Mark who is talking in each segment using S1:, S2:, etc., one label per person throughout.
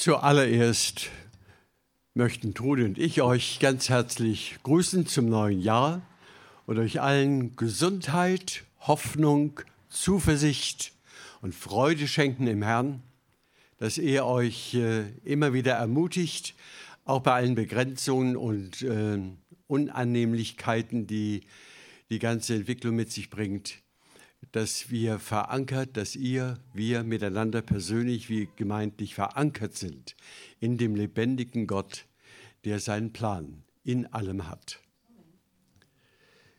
S1: Zuallererst möchten Trude und ich euch ganz herzlich grüßen zum neuen Jahr und euch allen Gesundheit, Hoffnung, Zuversicht und Freude schenken im Herrn, dass er euch äh, immer wieder ermutigt, auch bei allen Begrenzungen und äh, Unannehmlichkeiten, die die ganze Entwicklung mit sich bringt, dass wir verankert, dass ihr, wir miteinander persönlich wie gemeintlich verankert sind in dem lebendigen Gott, der seinen Plan in allem hat.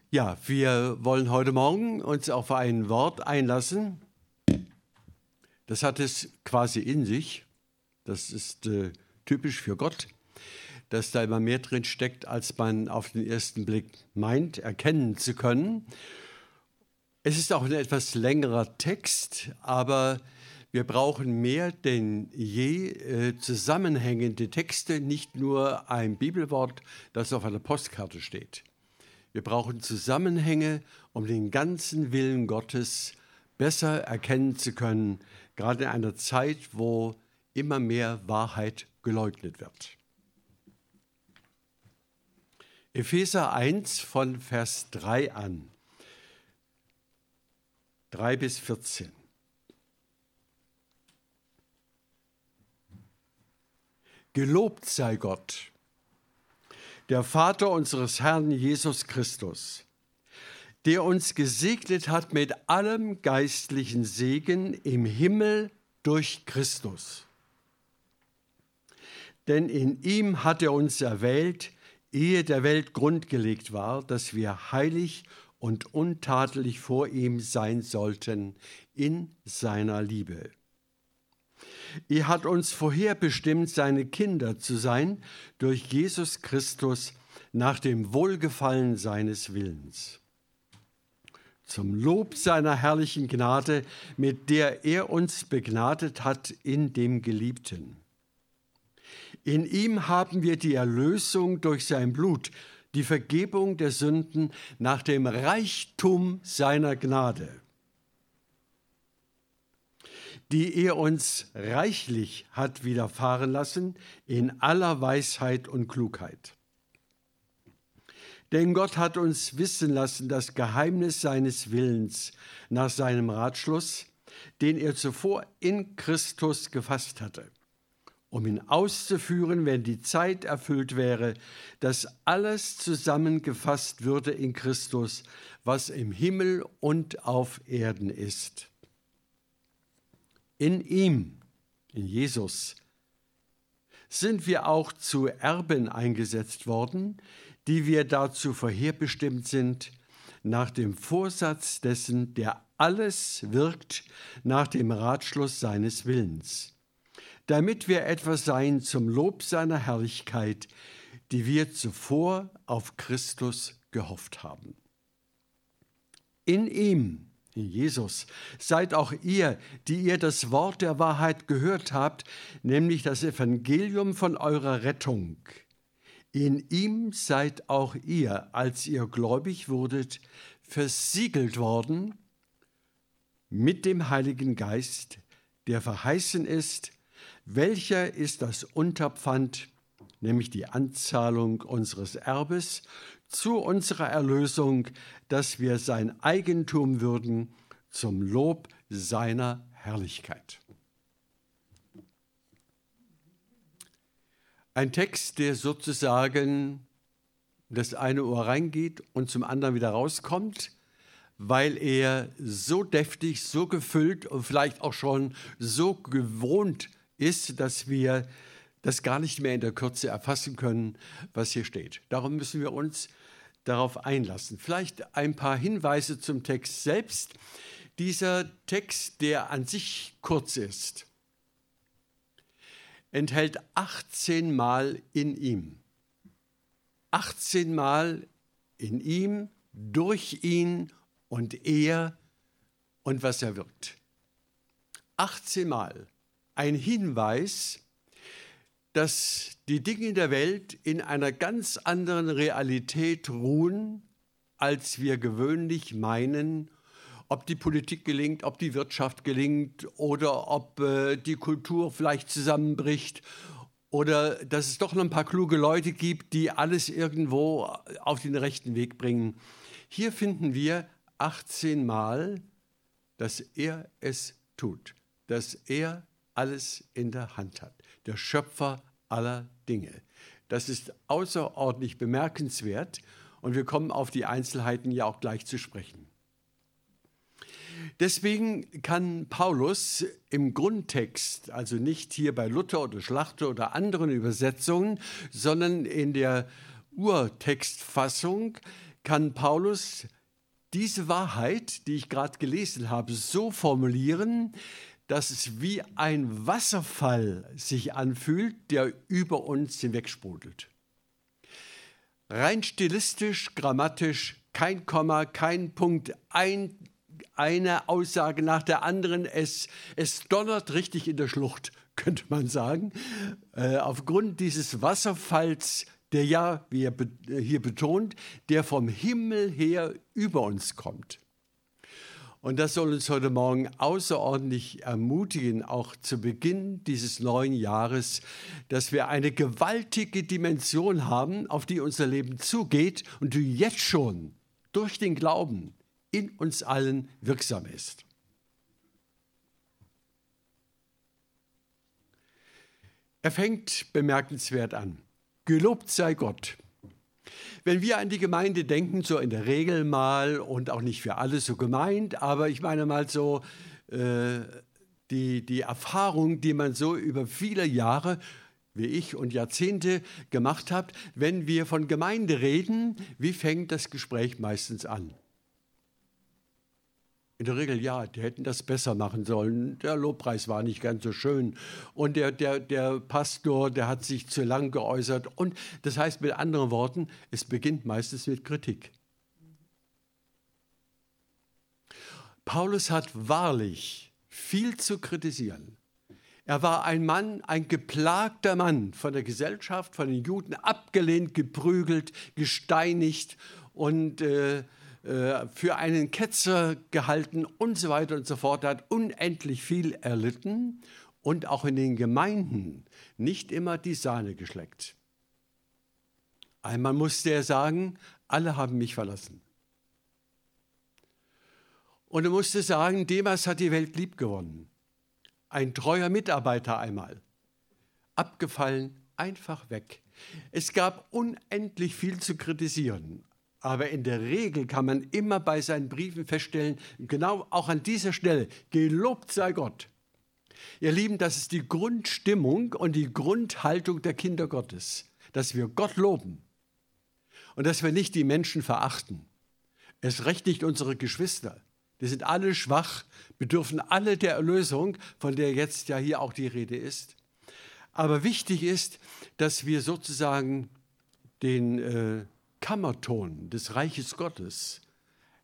S1: Ja, wir wollen heute Morgen uns auf ein Wort einlassen. Das hat es quasi in sich. Das ist äh, typisch für Gott, dass da immer mehr drin steckt, als man auf den ersten Blick meint, erkennen zu können. Es ist auch ein etwas längerer Text, aber wir brauchen mehr denn je äh, zusammenhängende Texte, nicht nur ein Bibelwort, das auf einer Postkarte steht. Wir brauchen Zusammenhänge, um den ganzen Willen Gottes besser erkennen zu können, gerade in einer Zeit, wo immer mehr Wahrheit geleugnet wird. Epheser 1 von Vers 3 an. 3 bis 14. Gelobt sei Gott, der Vater unseres Herrn Jesus Christus, der uns gesegnet hat mit allem geistlichen Segen im Himmel durch Christus. Denn in ihm hat er uns erwählt, ehe der Welt grundgelegt war, dass wir heilig und untadelig vor ihm sein sollten in seiner Liebe. Er hat uns vorherbestimmt, seine Kinder zu sein durch Jesus Christus nach dem Wohlgefallen seines Willens. Zum Lob seiner herrlichen Gnade, mit der er uns begnadet hat in dem Geliebten. In ihm haben wir die Erlösung durch sein Blut, die Vergebung der Sünden nach dem Reichtum seiner Gnade, die er uns reichlich hat widerfahren lassen in aller Weisheit und Klugheit. Denn Gott hat uns wissen lassen das Geheimnis seines Willens nach seinem Ratschluss, den er zuvor in Christus gefasst hatte um ihn auszuführen, wenn die Zeit erfüllt wäre, dass alles zusammengefasst würde in Christus, was im Himmel und auf Erden ist. In ihm, in Jesus, sind wir auch zu Erben eingesetzt worden, die wir dazu vorherbestimmt sind, nach dem Vorsatz dessen, der alles wirkt, nach dem Ratschluss seines Willens damit wir etwas seien zum Lob seiner Herrlichkeit, die wir zuvor auf Christus gehofft haben. In ihm, in Jesus, seid auch ihr, die ihr das Wort der Wahrheit gehört habt, nämlich das Evangelium von eurer Rettung. In ihm seid auch ihr, als ihr gläubig wurdet, versiegelt worden mit dem Heiligen Geist, der verheißen ist, welcher ist das Unterpfand, nämlich die Anzahlung unseres Erbes, zu unserer Erlösung, dass wir sein Eigentum würden zum Lob seiner Herrlichkeit. Ein Text, der sozusagen das eine Ohr reingeht und zum anderen wieder rauskommt, weil er so deftig, so gefüllt und vielleicht auch schon so gewohnt ist, dass wir das gar nicht mehr in der Kürze erfassen können, was hier steht. Darum müssen wir uns darauf einlassen. Vielleicht ein paar Hinweise zum Text selbst. Dieser Text, der an sich kurz ist, enthält 18 Mal in ihm. 18 Mal in ihm, durch ihn und er und was er wirkt. 18 Mal ein Hinweis, dass die Dinge der Welt in einer ganz anderen Realität ruhen, als wir gewöhnlich meinen ob die Politik gelingt, ob die Wirtschaft gelingt oder ob äh, die Kultur vielleicht zusammenbricht oder dass es doch noch ein paar kluge Leute gibt, die alles irgendwo auf den rechten Weg bringen. Hier finden wir 18 Mal, dass er es tut, dass er alles in der Hand hat, der Schöpfer aller Dinge. Das ist außerordentlich bemerkenswert und wir kommen auf die Einzelheiten ja auch gleich zu sprechen. Deswegen kann Paulus im Grundtext, also nicht hier bei Luther oder Schlachter oder anderen Übersetzungen, sondern in der Urtextfassung, kann Paulus diese Wahrheit, die ich gerade gelesen habe, so formulieren, dass es wie ein Wasserfall sich anfühlt, der über uns hinwegsprudelt. Rein stilistisch, grammatisch, kein Komma, kein Punkt, ein, eine Aussage nach der anderen. Es, es donnert richtig in der Schlucht, könnte man sagen. Äh, aufgrund dieses Wasserfalls, der ja, wie er hier betont, der vom Himmel her über uns kommt. Und das soll uns heute Morgen außerordentlich ermutigen, auch zu Beginn dieses neuen Jahres, dass wir eine gewaltige Dimension haben, auf die unser Leben zugeht und die jetzt schon durch den Glauben in uns allen wirksam ist. Er fängt bemerkenswert an. Gelobt sei Gott. Wenn wir an die Gemeinde denken, so in der Regel mal und auch nicht für alle so gemeint, aber ich meine mal so äh, die, die Erfahrung, die man so über viele Jahre wie ich und Jahrzehnte gemacht hat, wenn wir von Gemeinde reden, wie fängt das Gespräch meistens an? In der Regel ja, die hätten das besser machen sollen. Der Lobpreis war nicht ganz so schön. Und der, der, der Pastor, der hat sich zu lang geäußert. Und das heißt mit anderen Worten, es beginnt meistens mit Kritik. Paulus hat wahrlich viel zu kritisieren. Er war ein Mann, ein geplagter Mann von der Gesellschaft, von den Juden, abgelehnt, geprügelt, gesteinigt und äh, äh, für einen Ketzer gehalten und so weiter und so fort. Er hat unendlich viel erlitten und auch in den Gemeinden nicht immer die Sahne geschleckt. Einmal musste er sagen, alle haben mich verlassen. Und er musste sagen, Demas hat die Welt lieb gewonnen. Ein treuer Mitarbeiter einmal. Abgefallen, einfach weg. Es gab unendlich viel zu kritisieren. Aber in der Regel kann man immer bei seinen Briefen feststellen, genau auch an dieser Stelle, gelobt sei Gott. Ihr Lieben, das ist die Grundstimmung und die Grundhaltung der Kinder Gottes, dass wir Gott loben und dass wir nicht die Menschen verachten. Es recht nicht unsere Geschwister. Die sind alle schwach, bedürfen alle der Erlösung, von der jetzt ja hier auch die Rede ist. Aber wichtig ist, dass wir sozusagen den äh, Kammerton des Reiches Gottes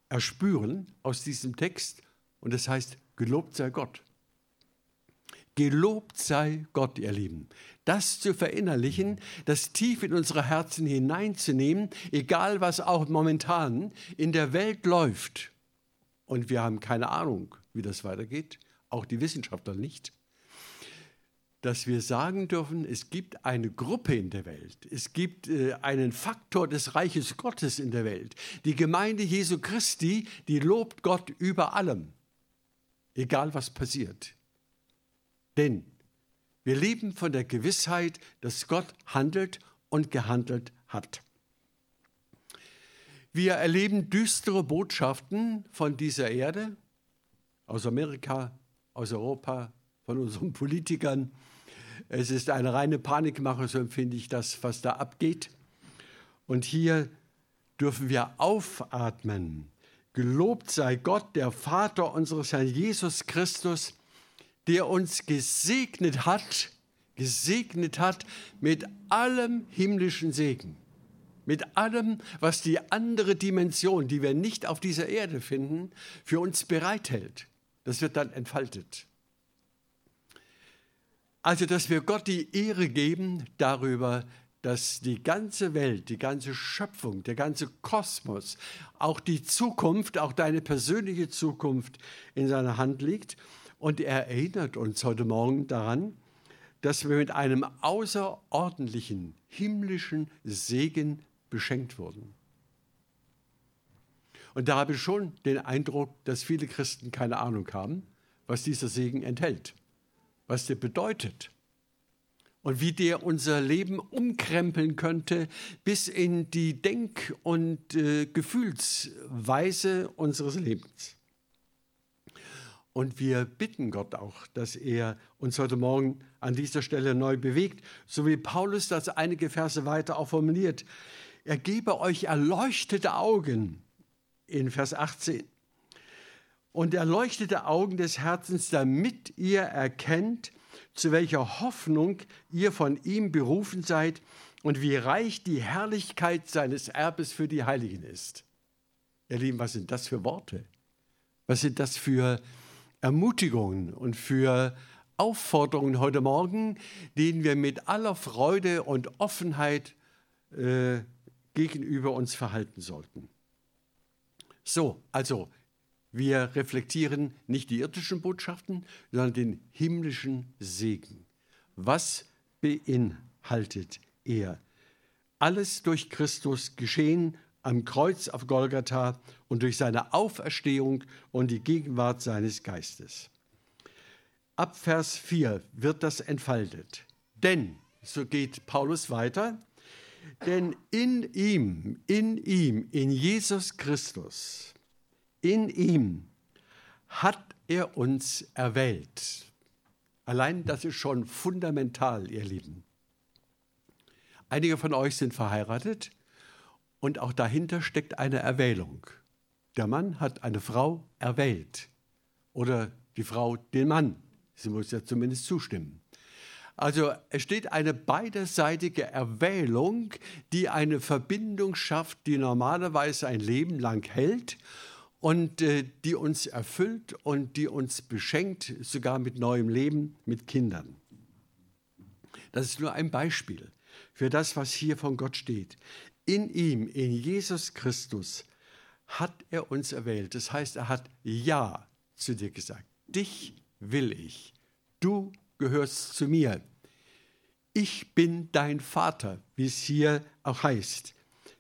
S1: erspüren aus diesem Text. Und das heißt, gelobt sei Gott. Gelobt sei Gott, ihr Lieben. Das zu verinnerlichen, das tief in unsere Herzen hineinzunehmen, egal was auch momentan in der Welt läuft. Und wir haben keine Ahnung, wie das weitergeht, auch die Wissenschaftler nicht dass wir sagen dürfen, es gibt eine Gruppe in der Welt, es gibt äh, einen Faktor des Reiches Gottes in der Welt. Die Gemeinde Jesu Christi, die lobt Gott über allem, egal was passiert. Denn wir leben von der Gewissheit, dass Gott handelt und gehandelt hat. Wir erleben düstere Botschaften von dieser Erde, aus Amerika, aus Europa, von unseren Politikern. Es ist eine reine Panikmache, so empfinde ich das, was da abgeht. Und hier dürfen wir aufatmen. Gelobt sei Gott, der Vater unseres Herrn Jesus Christus, der uns gesegnet hat, gesegnet hat mit allem himmlischen Segen, mit allem, was die andere Dimension, die wir nicht auf dieser Erde finden, für uns bereithält. Das wird dann entfaltet. Also, dass wir Gott die Ehre geben darüber, dass die ganze Welt, die ganze Schöpfung, der ganze Kosmos, auch die Zukunft, auch deine persönliche Zukunft in seiner Hand liegt. Und er erinnert uns heute Morgen daran, dass wir mit einem außerordentlichen himmlischen Segen beschenkt wurden. Und da habe ich schon den Eindruck, dass viele Christen keine Ahnung haben, was dieser Segen enthält, was der bedeutet und wie der unser Leben umkrempeln könnte bis in die Denk- und äh, Gefühlsweise unseres Lebens. Und wir bitten Gott auch, dass er uns heute Morgen an dieser Stelle neu bewegt, so wie Paulus das einige Verse weiter auch formuliert. Er gebe euch erleuchtete Augen in Vers 18. Und erleuchtete Augen des Herzens, damit ihr erkennt, zu welcher Hoffnung ihr von ihm berufen seid und wie reich die Herrlichkeit seines Erbes für die Heiligen ist. Ihr Lieben, was sind das für Worte? Was sind das für Ermutigungen und für Aufforderungen heute Morgen, denen wir mit aller Freude und Offenheit äh, gegenüber uns verhalten sollten? So, also wir reflektieren nicht die irdischen Botschaften, sondern den himmlischen Segen. Was beinhaltet er? Alles durch Christus geschehen am Kreuz auf Golgatha und durch seine Auferstehung und die Gegenwart seines Geistes. Ab Vers 4 wird das entfaltet. Denn, so geht Paulus weiter, denn in ihm, in ihm, in Jesus Christus, in ihm hat er uns erwählt. Allein das ist schon fundamental, ihr Lieben. Einige von euch sind verheiratet und auch dahinter steckt eine Erwählung. Der Mann hat eine Frau erwählt oder die Frau den Mann. Sie muss ja zumindest zustimmen. Also es steht eine beiderseitige Erwählung, die eine Verbindung schafft, die normalerweise ein Leben lang hält und äh, die uns erfüllt und die uns beschenkt, sogar mit neuem Leben, mit Kindern. Das ist nur ein Beispiel für das, was hier von Gott steht. In ihm, in Jesus Christus, hat er uns erwählt. Das heißt, er hat Ja zu dir gesagt. Dich will ich. Du gehörst zu mir. Ich bin dein Vater, wie es hier auch heißt.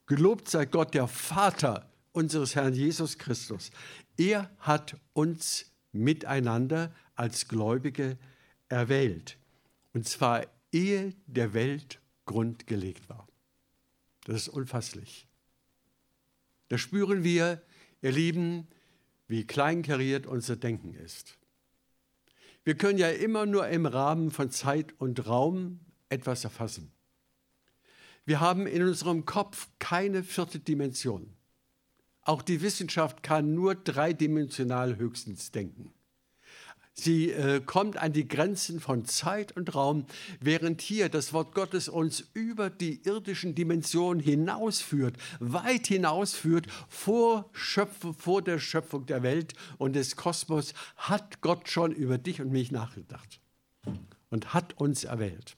S1: Gelobt sei Gott, der Vater unseres Herrn Jesus Christus. Er hat uns miteinander als Gläubige erwählt. Und zwar ehe der Welt Grund gelegt war. Das ist unfasslich. Da spüren wir, ihr Lieben, wie kleinkariert unser Denken ist. Wir können ja immer nur im Rahmen von Zeit und Raum etwas erfassen. Wir haben in unserem Kopf keine vierte Dimension. Auch die Wissenschaft kann nur dreidimensional höchstens denken. Sie äh, kommt an die Grenzen von Zeit und Raum, während hier das Wort Gottes uns über die irdischen Dimensionen hinausführt, weit hinausführt, vor, Schöpf vor der Schöpfung der Welt und des Kosmos, hat Gott schon über dich und mich nachgedacht und hat uns erwählt.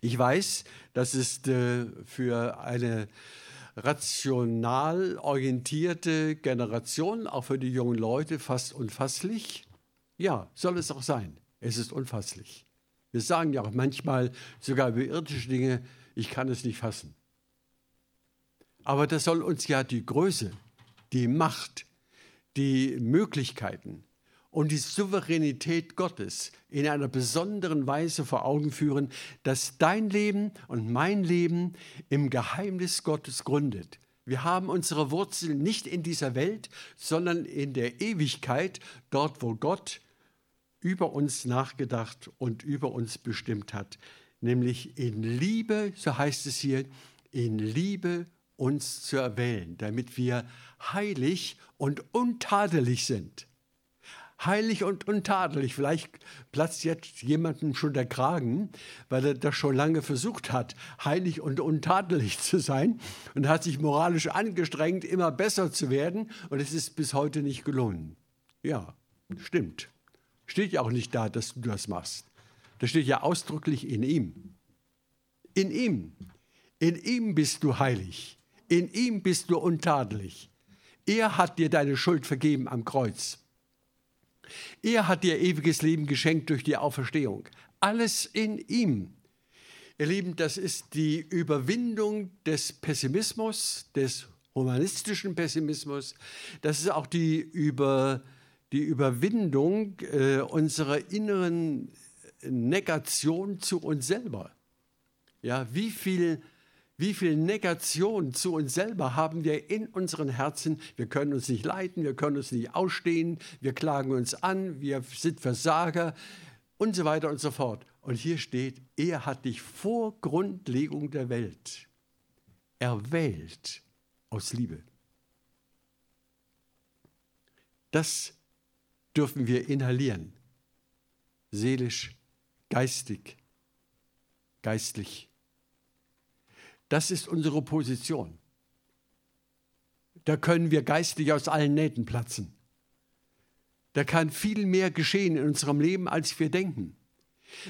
S1: Ich weiß, das ist äh, für eine rational orientierte Generation, auch für die jungen Leute, fast unfasslich. Ja, soll es auch sein. Es ist unfasslich. Wir sagen ja auch manchmal sogar über irdische Dinge, ich kann es nicht fassen. Aber das soll uns ja die Größe, die Macht, die Möglichkeiten und die Souveränität Gottes in einer besonderen Weise vor Augen führen, dass dein Leben und mein Leben im Geheimnis Gottes gründet. Wir haben unsere Wurzeln nicht in dieser Welt, sondern in der Ewigkeit, dort wo Gott über uns nachgedacht und über uns bestimmt hat, nämlich in Liebe, so heißt es hier, in Liebe uns zu erwählen, damit wir heilig und untadelig sind. Heilig und untadelig. Vielleicht platzt jetzt jemandem schon der Kragen, weil er das schon lange versucht hat, heilig und untadelig zu sein und hat sich moralisch angestrengt, immer besser zu werden und es ist bis heute nicht gelungen. Ja, stimmt. Steht ja auch nicht da, dass du das machst. Das steht ja ausdrücklich in ihm. In ihm. In ihm bist du heilig. In ihm bist du untadelig. Er hat dir deine Schuld vergeben am Kreuz. Er hat dir ewiges Leben geschenkt durch die Auferstehung. Alles in ihm. Ihr Lieben, das ist die Überwindung des Pessimismus, des humanistischen Pessimismus. Das ist auch die, Über, die Überwindung äh, unserer inneren Negation zu uns selber. Ja, wie viel, wie viel Negation zu uns selber haben wir in unseren Herzen? Wir können uns nicht leiten, wir können uns nicht ausstehen, wir klagen uns an, wir sind Versager und so weiter und so fort. Und hier steht, er hat dich vor Grundlegung der Welt erwählt aus Liebe. Das dürfen wir inhalieren, seelisch, geistig, geistlich. Das ist unsere Position. Da können wir geistig aus allen Nähten platzen. Da kann viel mehr geschehen in unserem Leben, als wir denken.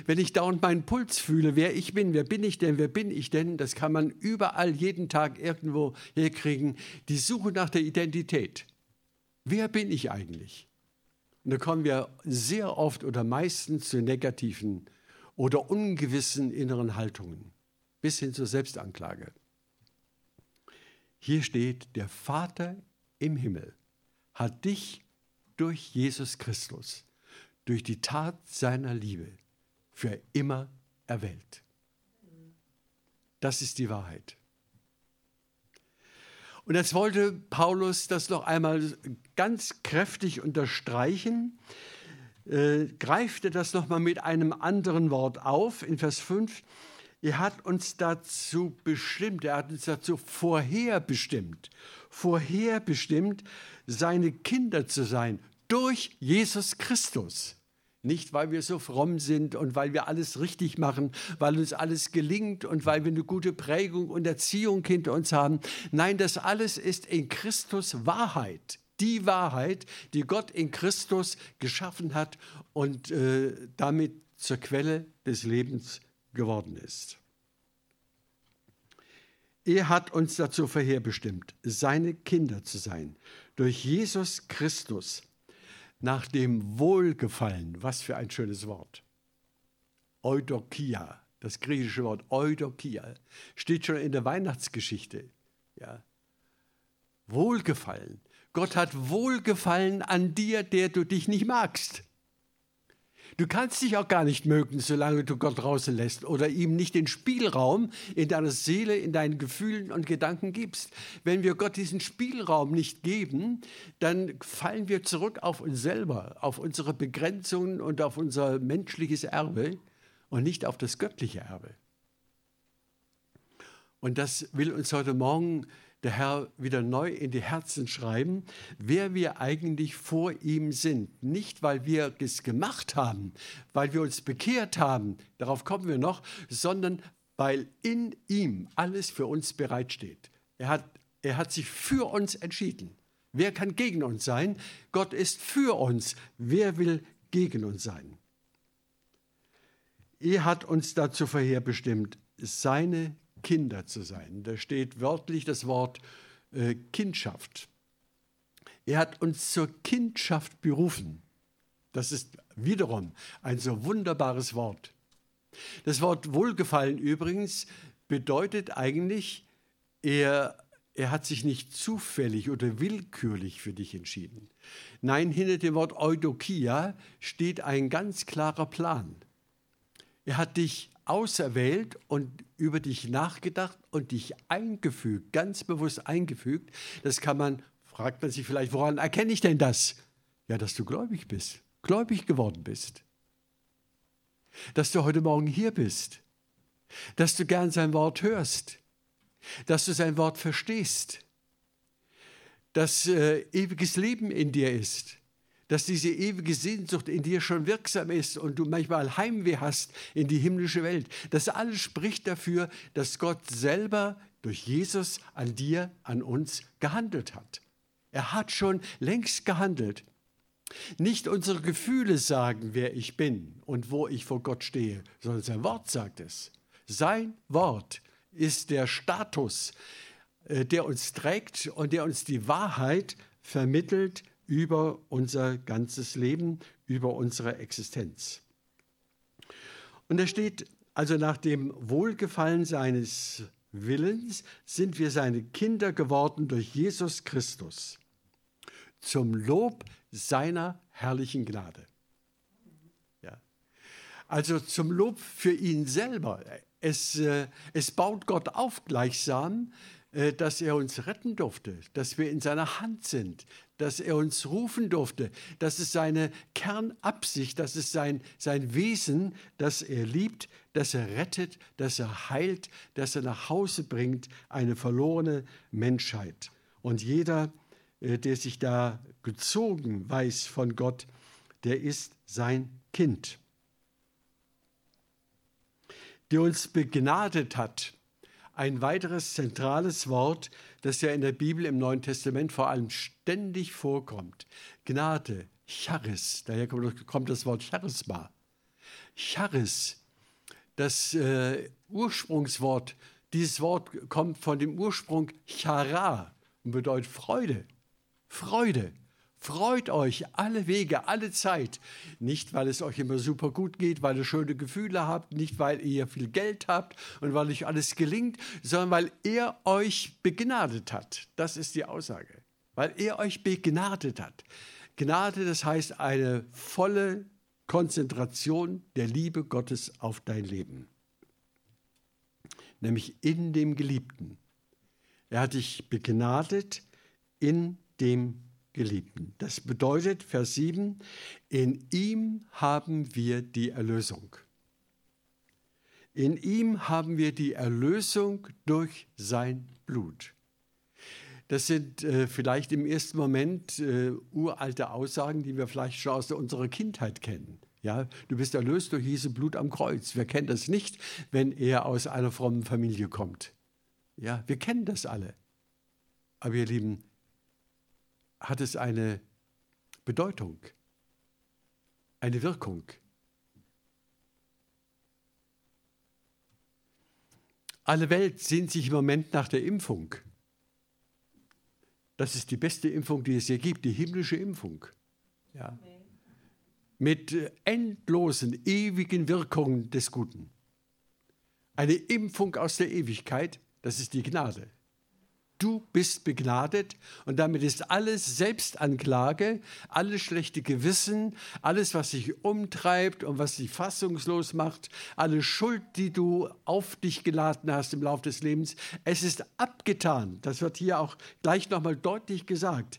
S1: Wenn ich dauernd meinen Puls fühle, wer ich bin, wer bin ich denn, wer bin ich denn, das kann man überall jeden Tag irgendwo herkriegen. Die Suche nach der Identität. Wer bin ich eigentlich? Und da kommen wir sehr oft oder meistens zu negativen oder ungewissen inneren Haltungen, bis hin zur Selbstanklage. Hier steht, der Vater im Himmel hat dich durch Jesus Christus, durch die Tat seiner Liebe, für immer erwählt. Das ist die Wahrheit. Und jetzt wollte Paulus das noch einmal ganz kräftig unterstreichen, äh, greift er das nochmal mit einem anderen Wort auf in Vers 5. Er hat uns dazu bestimmt, er hat uns dazu vorherbestimmt, vorherbestimmt, seine Kinder zu sein durch Jesus Christus. Nicht, weil wir so fromm sind und weil wir alles richtig machen, weil uns alles gelingt und weil wir eine gute Prägung und Erziehung hinter uns haben. Nein, das alles ist in Christus Wahrheit. Die Wahrheit, die Gott in Christus geschaffen hat und äh, damit zur Quelle des Lebens geworden ist. Er hat uns dazu vorherbestimmt, seine Kinder zu sein, durch Jesus Christus nach dem Wohlgefallen, was für ein schönes Wort. Eudokia, das griechische Wort Eudokia, steht schon in der Weihnachtsgeschichte. Ja. Wohlgefallen. Gott hat Wohlgefallen an dir, der du dich nicht magst. Du kannst dich auch gar nicht mögen, solange du Gott draußen lässt oder ihm nicht den Spielraum in deiner Seele, in deinen Gefühlen und Gedanken gibst. Wenn wir Gott diesen Spielraum nicht geben, dann fallen wir zurück auf uns selber, auf unsere Begrenzungen und auf unser menschliches Erbe und nicht auf das göttliche Erbe. Und das will uns heute Morgen der Herr wieder neu in die Herzen schreiben, wer wir eigentlich vor ihm sind. Nicht, weil wir es gemacht haben, weil wir uns bekehrt haben, darauf kommen wir noch, sondern weil in ihm alles für uns bereitsteht. Er hat, er hat sich für uns entschieden. Wer kann gegen uns sein? Gott ist für uns. Wer will gegen uns sein? Er hat uns dazu vorherbestimmt, seine Kinder zu sein. Da steht wörtlich das Wort äh, Kindschaft. Er hat uns zur Kindschaft berufen. Das ist wiederum ein so wunderbares Wort. Das Wort Wohlgefallen übrigens bedeutet eigentlich, er, er hat sich nicht zufällig oder willkürlich für dich entschieden. Nein, hinter dem Wort Eudokia steht ein ganz klarer Plan. Er hat dich auserwählt und über dich nachgedacht und dich eingefügt, ganz bewusst eingefügt. Das kann man, fragt man sich vielleicht, woran erkenne ich denn das? Ja, dass du gläubig bist, gläubig geworden bist. Dass du heute Morgen hier bist. Dass du gern sein Wort hörst. Dass du sein Wort verstehst. Dass äh, ewiges Leben in dir ist dass diese ewige Sehnsucht in dir schon wirksam ist und du manchmal Heimweh hast in die himmlische Welt. Das alles spricht dafür, dass Gott selber durch Jesus an dir, an uns gehandelt hat. Er hat schon längst gehandelt. Nicht unsere Gefühle sagen, wer ich bin und wo ich vor Gott stehe, sondern sein Wort sagt es. Sein Wort ist der Status, äh, der uns trägt und der uns die Wahrheit vermittelt über unser ganzes Leben, über unsere Existenz. Und da steht also nach dem Wohlgefallen seines Willens sind wir seine Kinder geworden durch Jesus Christus zum Lob seiner herrlichen Gnade. Ja. Also zum Lob für ihn selber. Es, äh, es baut Gott auf gleichsam, äh, dass er uns retten durfte, dass wir in seiner Hand sind, dass er uns rufen durfte. Das ist seine Kernabsicht, das ist sein, sein Wesen, dass er liebt, dass er rettet, dass er heilt, dass er nach Hause bringt, eine verlorene Menschheit. Und jeder, äh, der sich da gezogen weiß von Gott, der ist sein Kind. Der uns begnadet hat, ein weiteres zentrales Wort, das ja in der Bibel im Neuen Testament vor allem ständig vorkommt. Gnade, Charis, daher kommt das Wort Charisma. Charis, das äh, Ursprungswort, dieses Wort kommt von dem Ursprung Chara und bedeutet Freude. Freude. Freut euch alle Wege, alle Zeit. Nicht, weil es euch immer super gut geht, weil ihr schöne Gefühle habt, nicht, weil ihr viel Geld habt und weil euch alles gelingt, sondern weil er euch begnadet hat. Das ist die Aussage. Weil er euch begnadet hat. Gnade, das heißt eine volle Konzentration der Liebe Gottes auf dein Leben. Nämlich in dem Geliebten. Er hat dich begnadet in dem Geliebten. Geliebten. Das bedeutet, Vers 7, in ihm haben wir die Erlösung. In ihm haben wir die Erlösung durch sein Blut. Das sind äh, vielleicht im ersten Moment äh, uralte Aussagen, die wir vielleicht schon aus unserer Kindheit kennen. Ja, du bist erlöst durch Jesu Blut am Kreuz. Wer kennt das nicht, wenn er aus einer frommen Familie kommt? Ja, wir kennen das alle. Aber ihr Lieben, hat es eine Bedeutung, eine Wirkung. Alle Welt sehnt sich im Moment nach der Impfung. Das ist die beste Impfung, die es hier gibt, die himmlische Impfung. Ja. Mit endlosen, ewigen Wirkungen des Guten. Eine Impfung aus der Ewigkeit, das ist die Gnade. Du bist begnadet und damit ist alles Selbstanklage, alles schlechte Gewissen, alles, was sich umtreibt und was dich fassungslos macht, alle Schuld, die du auf dich geladen hast im Laufe des Lebens, es ist abgetan. Das wird hier auch gleich nochmal deutlich gesagt.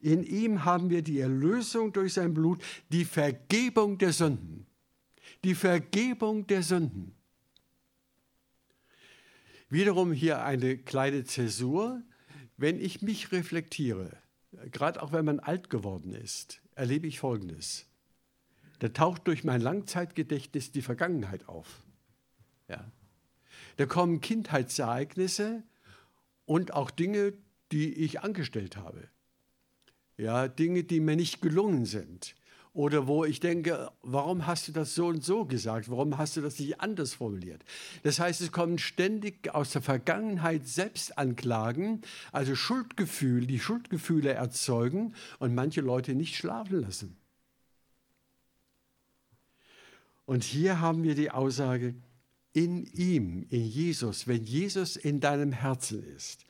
S1: In ihm haben wir die Erlösung durch sein Blut, die Vergebung der Sünden. Die Vergebung der Sünden. Wiederum hier eine kleine Zäsur. Wenn ich mich reflektiere, gerade auch wenn man alt geworden ist, erlebe ich Folgendes. Da taucht durch mein Langzeitgedächtnis die Vergangenheit auf. Ja. Da kommen Kindheitsereignisse und auch Dinge, die ich angestellt habe. Ja, Dinge, die mir nicht gelungen sind. Oder wo ich denke, warum hast du das so und so gesagt? Warum hast du das nicht anders formuliert? Das heißt, es kommen ständig aus der Vergangenheit Selbstanklagen, also Schuldgefühle, die Schuldgefühle erzeugen und manche Leute nicht schlafen lassen. Und hier haben wir die Aussage, in ihm, in Jesus, wenn Jesus in deinem Herzen ist,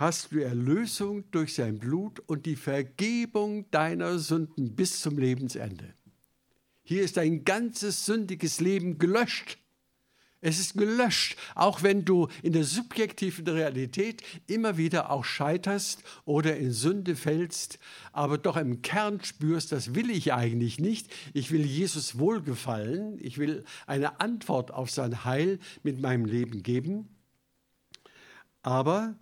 S1: hast du Erlösung durch sein Blut und die Vergebung deiner Sünden bis zum Lebensende. Hier ist dein ganzes sündiges Leben gelöscht. Es ist gelöscht, auch wenn du in der subjektiven Realität immer wieder auch scheiterst oder in Sünde fällst, aber doch im Kern spürst, das will ich eigentlich nicht. Ich will Jesus wohlgefallen. Ich will eine Antwort auf sein Heil mit meinem Leben geben. Aber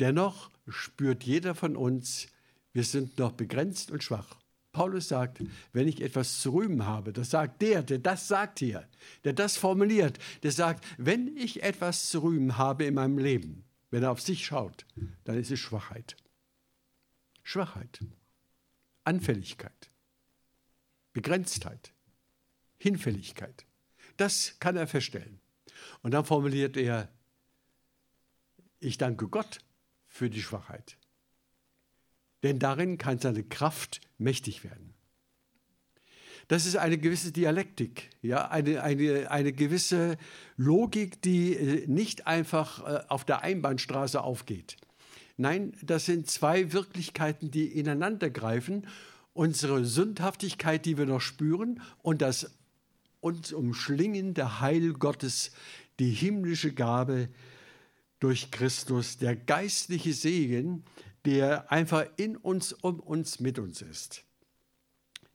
S1: Dennoch spürt jeder von uns, wir sind noch begrenzt und schwach. Paulus sagt, wenn ich etwas zu rühmen habe, das sagt der, der das sagt hier, der das formuliert, der sagt, wenn ich etwas zu rühmen habe in meinem Leben, wenn er auf sich schaut, dann ist es Schwachheit. Schwachheit, Anfälligkeit, Begrenztheit, Hinfälligkeit. Das kann er feststellen. Und dann formuliert er, ich danke Gott für die Schwachheit. Denn darin kann seine Kraft mächtig werden. Das ist eine gewisse Dialektik, ja, eine, eine, eine gewisse Logik, die äh, nicht einfach äh, auf der Einbahnstraße aufgeht. Nein, das sind zwei Wirklichkeiten, die ineinander greifen. Unsere Sündhaftigkeit, die wir noch spüren, und das uns umschlingende Heil Gottes, die himmlische Gabe durch Christus, der geistliche Segen, der einfach in uns, um uns, mit uns ist.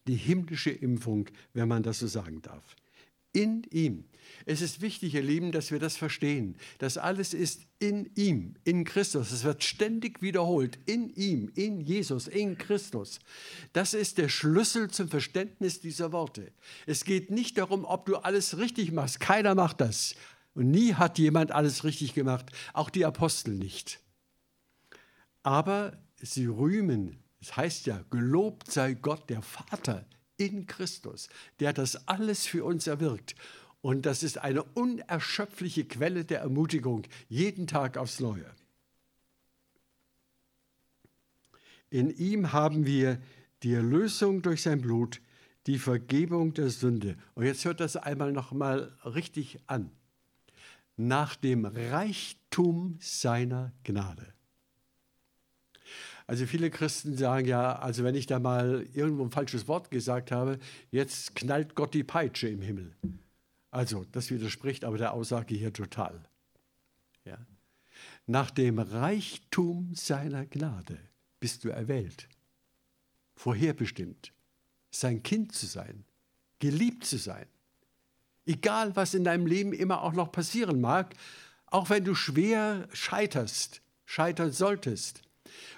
S1: Die himmlische Impfung, wenn man das so sagen darf in ihm. Es ist wichtig, ihr Lieben, dass wir das verstehen. Das alles ist in ihm, in Christus. Es wird ständig wiederholt. In ihm, in Jesus, in Christus. Das ist der Schlüssel zum Verständnis dieser Worte. Es geht nicht darum, ob du alles richtig machst. Keiner macht das. Und nie hat jemand alles richtig gemacht. Auch die Apostel nicht. Aber sie rühmen. Es heißt ja, gelobt sei Gott, der Vater in Christus, der das alles für uns erwirkt. Und das ist eine unerschöpfliche Quelle der Ermutigung, jeden Tag aufs Neue. In ihm haben wir die Erlösung durch sein Blut, die Vergebung der Sünde. Und jetzt hört das einmal noch mal richtig an. Nach dem Reichtum seiner Gnade. Also viele Christen sagen ja, also wenn ich da mal irgendwo ein falsches Wort gesagt habe, jetzt knallt Gott die Peitsche im Himmel. Also das widerspricht aber der Aussage hier total. Ja. Nach dem Reichtum seiner Gnade bist du erwählt, vorherbestimmt, sein Kind zu sein, geliebt zu sein. Egal, was in deinem Leben immer auch noch passieren mag, auch wenn du schwer scheiterst, scheitern solltest,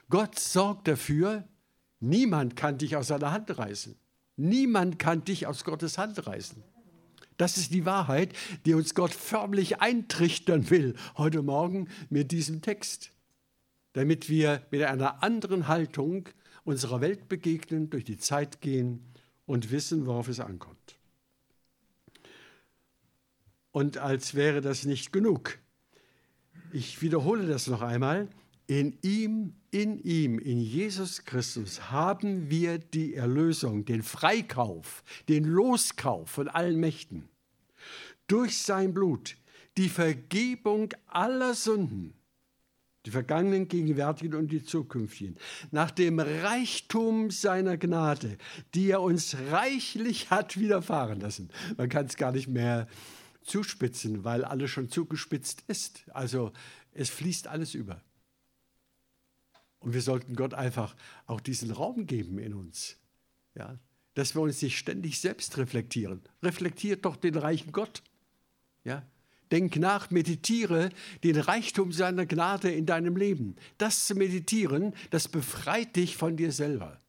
S1: Gott sorgt dafür, niemand kann dich aus seiner Hand reißen. Niemand kann dich aus Gottes Hand reißen. Das ist die Wahrheit, die uns Gott förmlich eintrichtern will heute Morgen mit diesem Text, damit wir mit einer anderen Haltung unserer Welt begegnen, durch die Zeit gehen und wissen, worauf es ankommt. Und als wäre das nicht genug, ich wiederhole das noch einmal, in ihm, in ihm, in Jesus Christus haben wir die Erlösung, den Freikauf, den Loskauf von allen Mächten. Durch sein Blut, die Vergebung aller Sünden, die vergangenen, gegenwärtigen und die zukünftigen, nach dem Reichtum seiner Gnade, die er uns reichlich hat widerfahren lassen. Man kann es gar nicht mehr zuspitzen, weil alles schon zugespitzt ist. Also es fließt alles über. Und wir sollten Gott einfach auch diesen Raum geben in uns. Ja? Dass wir uns nicht ständig selbst reflektieren. Reflektiert doch den reichen Gott. Ja? Denk nach, meditiere den Reichtum seiner Gnade in deinem Leben. Das zu meditieren, das befreit dich von dir selber.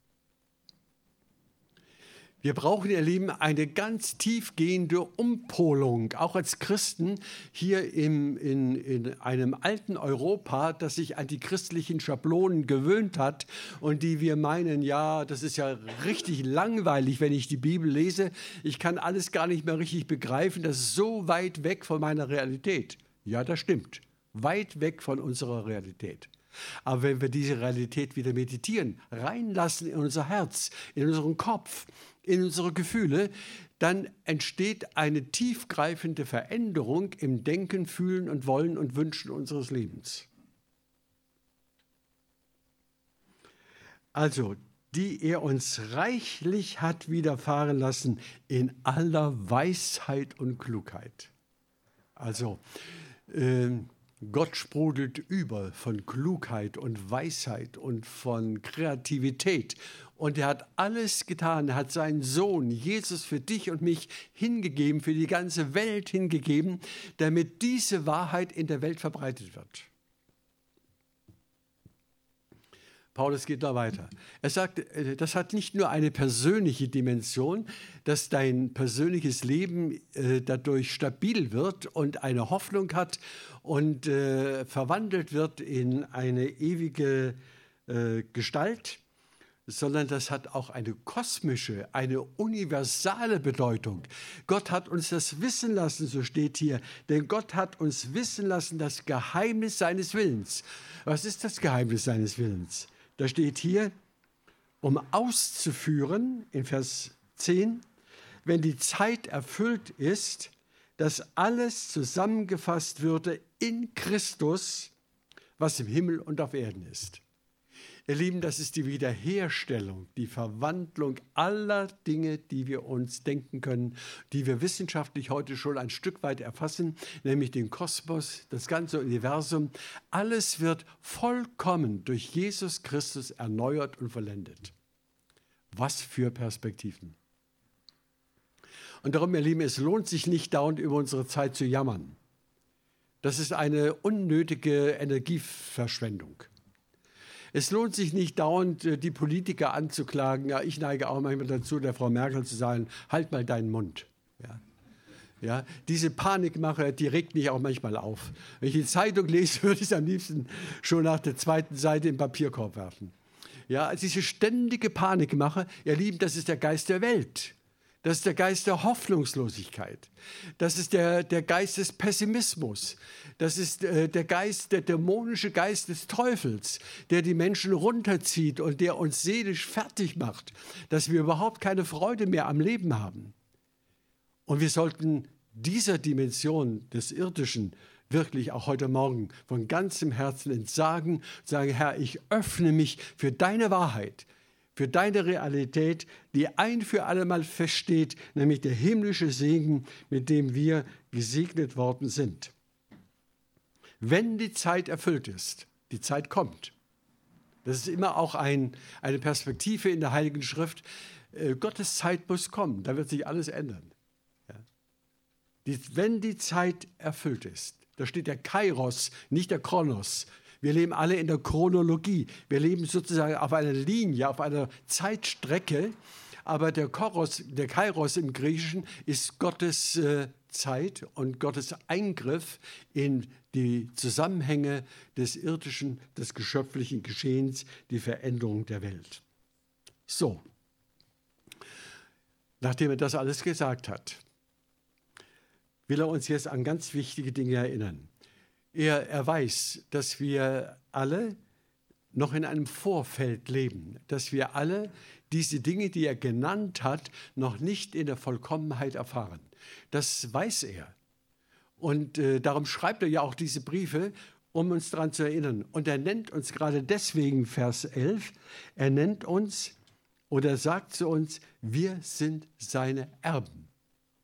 S1: Wir brauchen, ihr Lieben, eine ganz tiefgehende Umpolung, auch als Christen hier im, in, in einem alten Europa, das sich an die christlichen Schablonen gewöhnt hat und die wir meinen, ja, das ist ja richtig langweilig, wenn ich die Bibel lese. Ich kann alles gar nicht mehr richtig begreifen, das ist so weit weg von meiner Realität. Ja, das stimmt. Weit weg von unserer Realität. Aber wenn wir diese Realität wieder meditieren, reinlassen in unser Herz, in unseren Kopf, in unsere Gefühle, dann entsteht eine tiefgreifende Veränderung im Denken, Fühlen und Wollen und Wünschen unseres Lebens. Also, die er uns reichlich hat widerfahren lassen in aller Weisheit und Klugheit. Also, äh, Gott sprudelt über von Klugheit und Weisheit und von Kreativität. Und er hat alles getan. Hat seinen Sohn Jesus für dich und mich hingegeben, für die ganze Welt hingegeben, damit diese Wahrheit in der Welt verbreitet wird. Paulus geht da weiter. Er sagt, äh, das hat nicht nur eine persönliche Dimension, dass dein persönliches Leben äh, dadurch stabil wird und eine Hoffnung hat und äh, verwandelt wird in eine ewige Gestalt, sondern das hat auch eine kosmische, eine universale Bedeutung. Gott hat uns das wissen lassen, so steht hier, denn Gott hat uns wissen lassen das Geheimnis seines Willens. Was ist das Geheimnis seines Willens? Da steht hier, um auszuführen, in Vers 10, wenn die Zeit erfüllt ist, dass alles zusammengefasst würde in Christus, was im Himmel und auf Erden ist. Ihr Lieben, das ist die Wiederherstellung, die Verwandlung aller Dinge, die wir uns denken können, die wir wissenschaftlich heute schon ein Stück weit erfassen, nämlich den Kosmos, das ganze Universum. Alles wird vollkommen durch Jesus Christus erneuert und vollendet. Was für Perspektiven. Und darum, ihr Lieben, es lohnt sich nicht dauernd über unsere Zeit zu jammern. Das ist eine unnötige Energieverschwendung. Es lohnt sich nicht dauernd, äh, die Politiker anzuklagen. Ja, ich neige auch manchmal dazu, der Frau Merkel zu sagen, halt mal deinen Mund. Ja. Ja, diese Panikmache, die regt mich auch manchmal auf. Wenn ich die Zeitung lese, würde ich es am liebsten schon nach der zweiten Seite im Papierkorb werfen. Ja, diese ständige Panikmache, ihr Lieben, das ist der Geist der Welt. Das ist der Geist der Hoffnungslosigkeit. Das ist der, der Geist des Pessimismus. Das ist äh, der Geist, der dämonische Geist des Teufels, der die Menschen runterzieht und der uns seelisch fertig macht, dass wir überhaupt keine Freude mehr am Leben haben. Und wir sollten dieser Dimension des Irdischen wirklich auch heute Morgen von ganzem Herzen entsagen, sagen, Herr, ich öffne mich für deine Wahrheit, für deine Realität, die ein für allemal feststeht, nämlich der himmlische Segen, mit dem wir gesegnet worden sind. Wenn die Zeit erfüllt ist, die Zeit kommt. Das ist immer auch ein, eine Perspektive in der Heiligen Schrift. Äh, Gottes Zeit muss kommen, da wird sich alles ändern. Ja. Die, wenn die Zeit erfüllt ist, da steht der Kairos, nicht der Kronos. Wir leben alle in der Chronologie. Wir leben sozusagen auf einer Linie, auf einer Zeitstrecke. Aber der, Choros, der Kairos im Griechischen ist Gottes äh, Zeit und Gottes Eingriff in die Zusammenhänge des irdischen, des geschöpflichen Geschehens, die Veränderung der Welt. So, nachdem er das alles gesagt hat, will er uns jetzt an ganz wichtige Dinge erinnern. Er, er weiß, dass wir alle noch in einem Vorfeld leben, dass wir alle diese Dinge, die er genannt hat, noch nicht in der Vollkommenheit erfahren. Das weiß er. Und äh, darum schreibt er ja auch diese Briefe, um uns daran zu erinnern. Und er nennt uns gerade deswegen, Vers 11, er nennt uns oder sagt zu uns, wir sind seine Erben.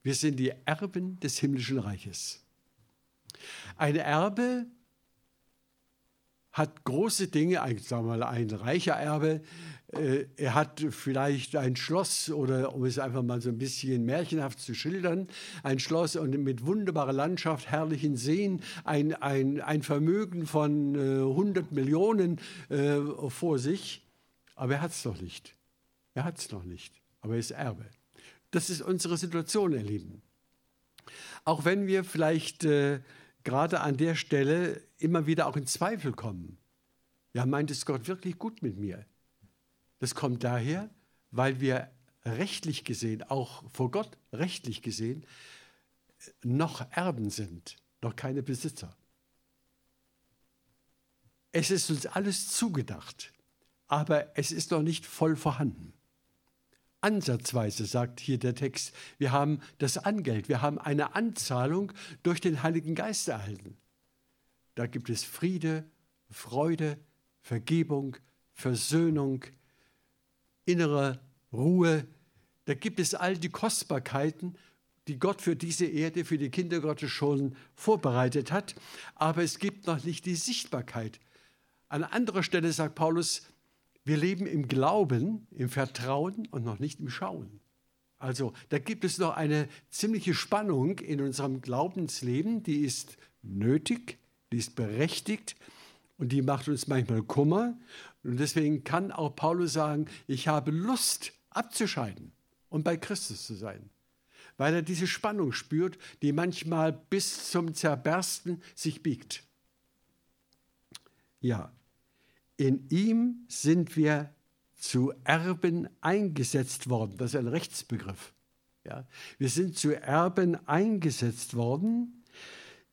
S1: Wir sind die Erben des himmlischen Reiches. Ein Erbe hat große Dinge, ein, sagen wir mal, ein reicher Erbe, äh, er hat vielleicht ein Schloss oder um es einfach mal so ein bisschen märchenhaft zu schildern, ein Schloss und mit wunderbarer Landschaft, herrlichen Seen, ein, ein, ein Vermögen von äh, 100 Millionen äh, vor sich, aber er hat es noch nicht. Er hat es noch nicht, aber er ist Erbe. Das ist unsere Situation, ihr Lieben. Auch wenn wir vielleicht äh, gerade an der Stelle immer wieder auch in Zweifel kommen. Ja, meint es Gott wirklich gut mit mir? Das kommt daher, weil wir rechtlich gesehen, auch vor Gott rechtlich gesehen, noch Erben sind, noch keine Besitzer. Es ist uns alles zugedacht, aber es ist noch nicht voll vorhanden. Ansatzweise sagt hier der Text, wir haben das Angeld, wir haben eine Anzahlung durch den Heiligen Geist erhalten. Da gibt es Friede, Freude, Vergebung, Versöhnung, innere Ruhe. Da gibt es all die Kostbarkeiten, die Gott für diese Erde, für die Kinder Gottes schon vorbereitet hat. Aber es gibt noch nicht die Sichtbarkeit. An anderer Stelle sagt Paulus, wir leben im Glauben, im Vertrauen und noch nicht im Schauen. Also da gibt es noch eine ziemliche Spannung in unserem Glaubensleben, die ist nötig, die ist berechtigt und die macht uns manchmal Kummer. Und deswegen kann auch Paulus sagen, ich habe Lust abzuscheiden und bei Christus zu sein, weil er diese Spannung spürt, die manchmal bis zum Zerbersten sich biegt. Ja, in ihm sind wir zu Erben eingesetzt worden. Das ist ein Rechtsbegriff. Ja? Wir sind zu Erben eingesetzt worden,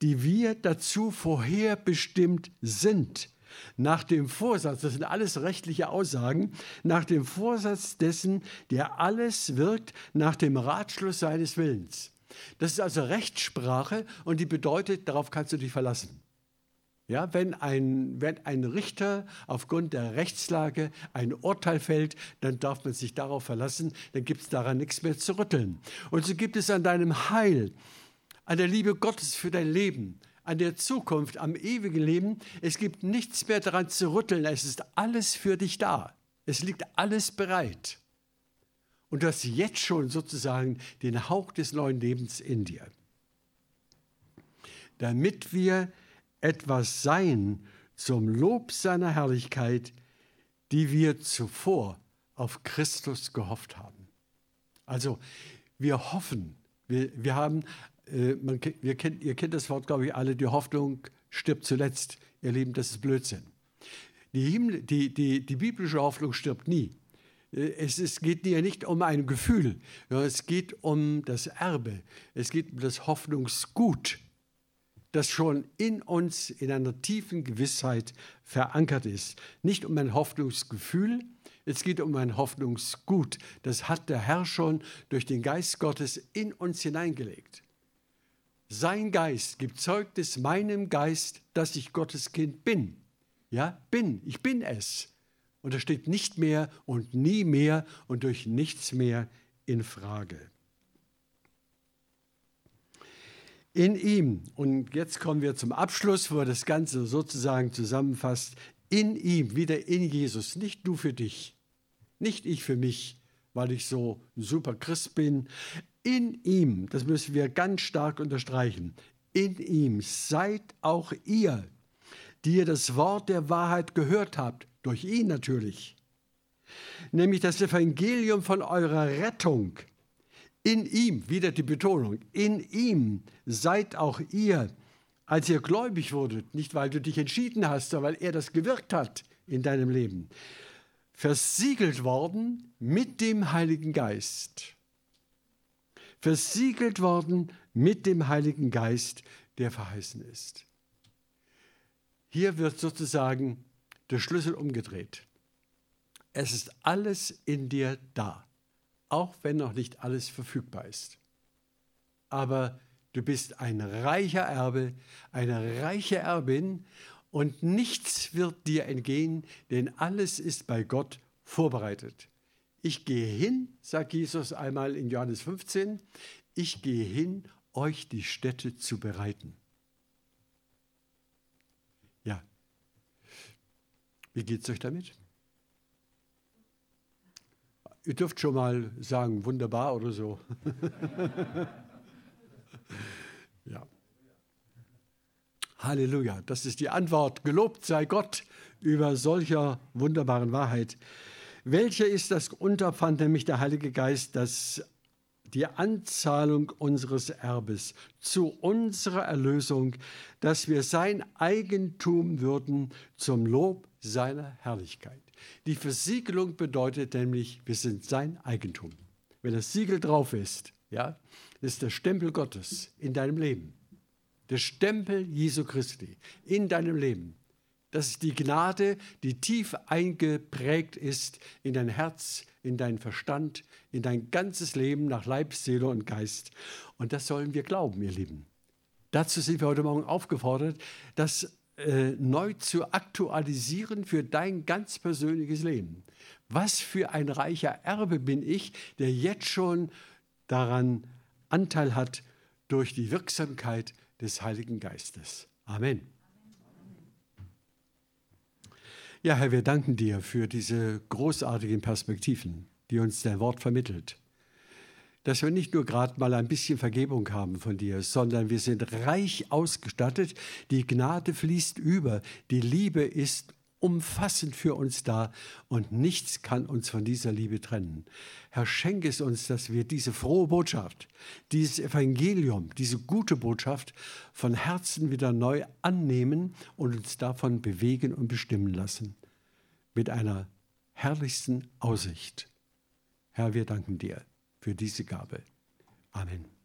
S1: die wir dazu vorherbestimmt sind. Nach dem Vorsatz, das sind alles rechtliche Aussagen, nach dem Vorsatz dessen, der alles wirkt, nach dem Ratschluss seines Willens. Das ist also Rechtssprache und die bedeutet, darauf kannst du dich verlassen. Ja, wenn, ein, wenn ein Richter aufgrund der Rechtslage ein Urteil fällt, dann darf man sich darauf verlassen, dann gibt es daran nichts mehr zu rütteln. Und so gibt es an deinem Heil, an der Liebe Gottes für dein Leben, an der Zukunft, am ewigen Leben, es gibt nichts mehr daran zu rütteln, es ist alles für dich da. Es liegt alles bereit. Und du hast jetzt schon sozusagen den Hauch des neuen Lebens in dir. Damit wir etwas sein zum Lob seiner Herrlichkeit, die wir zuvor auf Christus gehofft haben. Also wir hoffen, wir, wir haben, äh, man, wir kennt, ihr kennt das Wort, glaube ich, alle, die Hoffnung stirbt zuletzt. Ihr Lieben, das ist Blödsinn. Die, Himmel, die, die, die biblische Hoffnung stirbt nie. Äh, es, es geht ja nicht um ein Gefühl, es geht um das Erbe, es geht um das Hoffnungsgut das schon in uns in einer tiefen Gewissheit verankert ist. Nicht um ein Hoffnungsgefühl, es geht um ein Hoffnungsgut. Das hat der Herr schon durch den Geist Gottes in uns hineingelegt. Sein Geist gibt Zeugnis meinem Geist, dass ich Gottes Kind bin. Ja, bin, ich bin es. Und das steht nicht mehr und nie mehr und durch nichts mehr in Frage. In ihm, und jetzt kommen wir zum Abschluss, wo er das Ganze sozusagen zusammenfasst, in ihm, wieder in Jesus, nicht du für dich, nicht ich für mich, weil ich so ein super Christ bin, in ihm, das müssen wir ganz stark unterstreichen, in ihm seid auch ihr, die ihr das Wort der Wahrheit gehört habt, durch ihn natürlich, nämlich das Evangelium von eurer Rettung, in ihm, wieder die Betonung, in ihm seid auch ihr, als ihr gläubig wurdet, nicht weil du dich entschieden hast, sondern weil er das gewirkt hat in deinem Leben, versiegelt worden mit dem Heiligen Geist. Versiegelt worden mit dem Heiligen Geist, der verheißen ist. Hier wird sozusagen der Schlüssel umgedreht. Es ist alles in dir da auch wenn noch nicht alles verfügbar ist. Aber du bist ein reicher Erbe, eine reiche Erbin und nichts wird dir entgehen, denn alles ist bei Gott vorbereitet. Ich gehe hin, sagt Jesus einmal in Johannes 15, ich gehe hin, euch die Städte zu bereiten. Ja. Wie geht es euch damit? Ihr dürft schon mal sagen, wunderbar oder so. ja. Halleluja, das ist die Antwort. Gelobt sei Gott über solcher wunderbaren Wahrheit. Welcher ist das Unterpfand, nämlich der Heilige Geist, das die Anzahlung unseres Erbes zu unserer Erlösung, dass wir sein Eigentum würden zum Lob seiner Herrlichkeit. Die Versiegelung bedeutet nämlich, wir sind sein Eigentum. Wenn das Siegel drauf ist, ja, ist der Stempel Gottes in deinem Leben. Der Stempel Jesu Christi in deinem Leben. Das ist die Gnade, die tief eingeprägt ist in dein Herz, in deinen Verstand, in dein ganzes Leben nach Leib, Seele und Geist. Und das sollen wir glauben, ihr Lieben. Dazu sind wir heute Morgen aufgefordert, das äh, neu zu aktualisieren für dein ganz persönliches Leben. Was für ein reicher Erbe bin ich, der jetzt schon daran Anteil hat durch die Wirksamkeit des Heiligen Geistes. Amen. Ja, Herr, wir danken dir für diese großartigen Perspektiven, die uns dein Wort vermittelt dass wir nicht nur gerade mal ein bisschen Vergebung haben von dir, sondern wir sind reich ausgestattet. Die Gnade fließt über. Die Liebe ist umfassend für uns da und nichts kann uns von dieser Liebe trennen. Herr, schenke es uns, dass wir diese frohe Botschaft, dieses Evangelium, diese gute Botschaft von Herzen wieder neu annehmen und uns davon bewegen und bestimmen lassen. Mit einer herrlichsten Aussicht. Herr, wir danken dir für diese Gabe. Amen.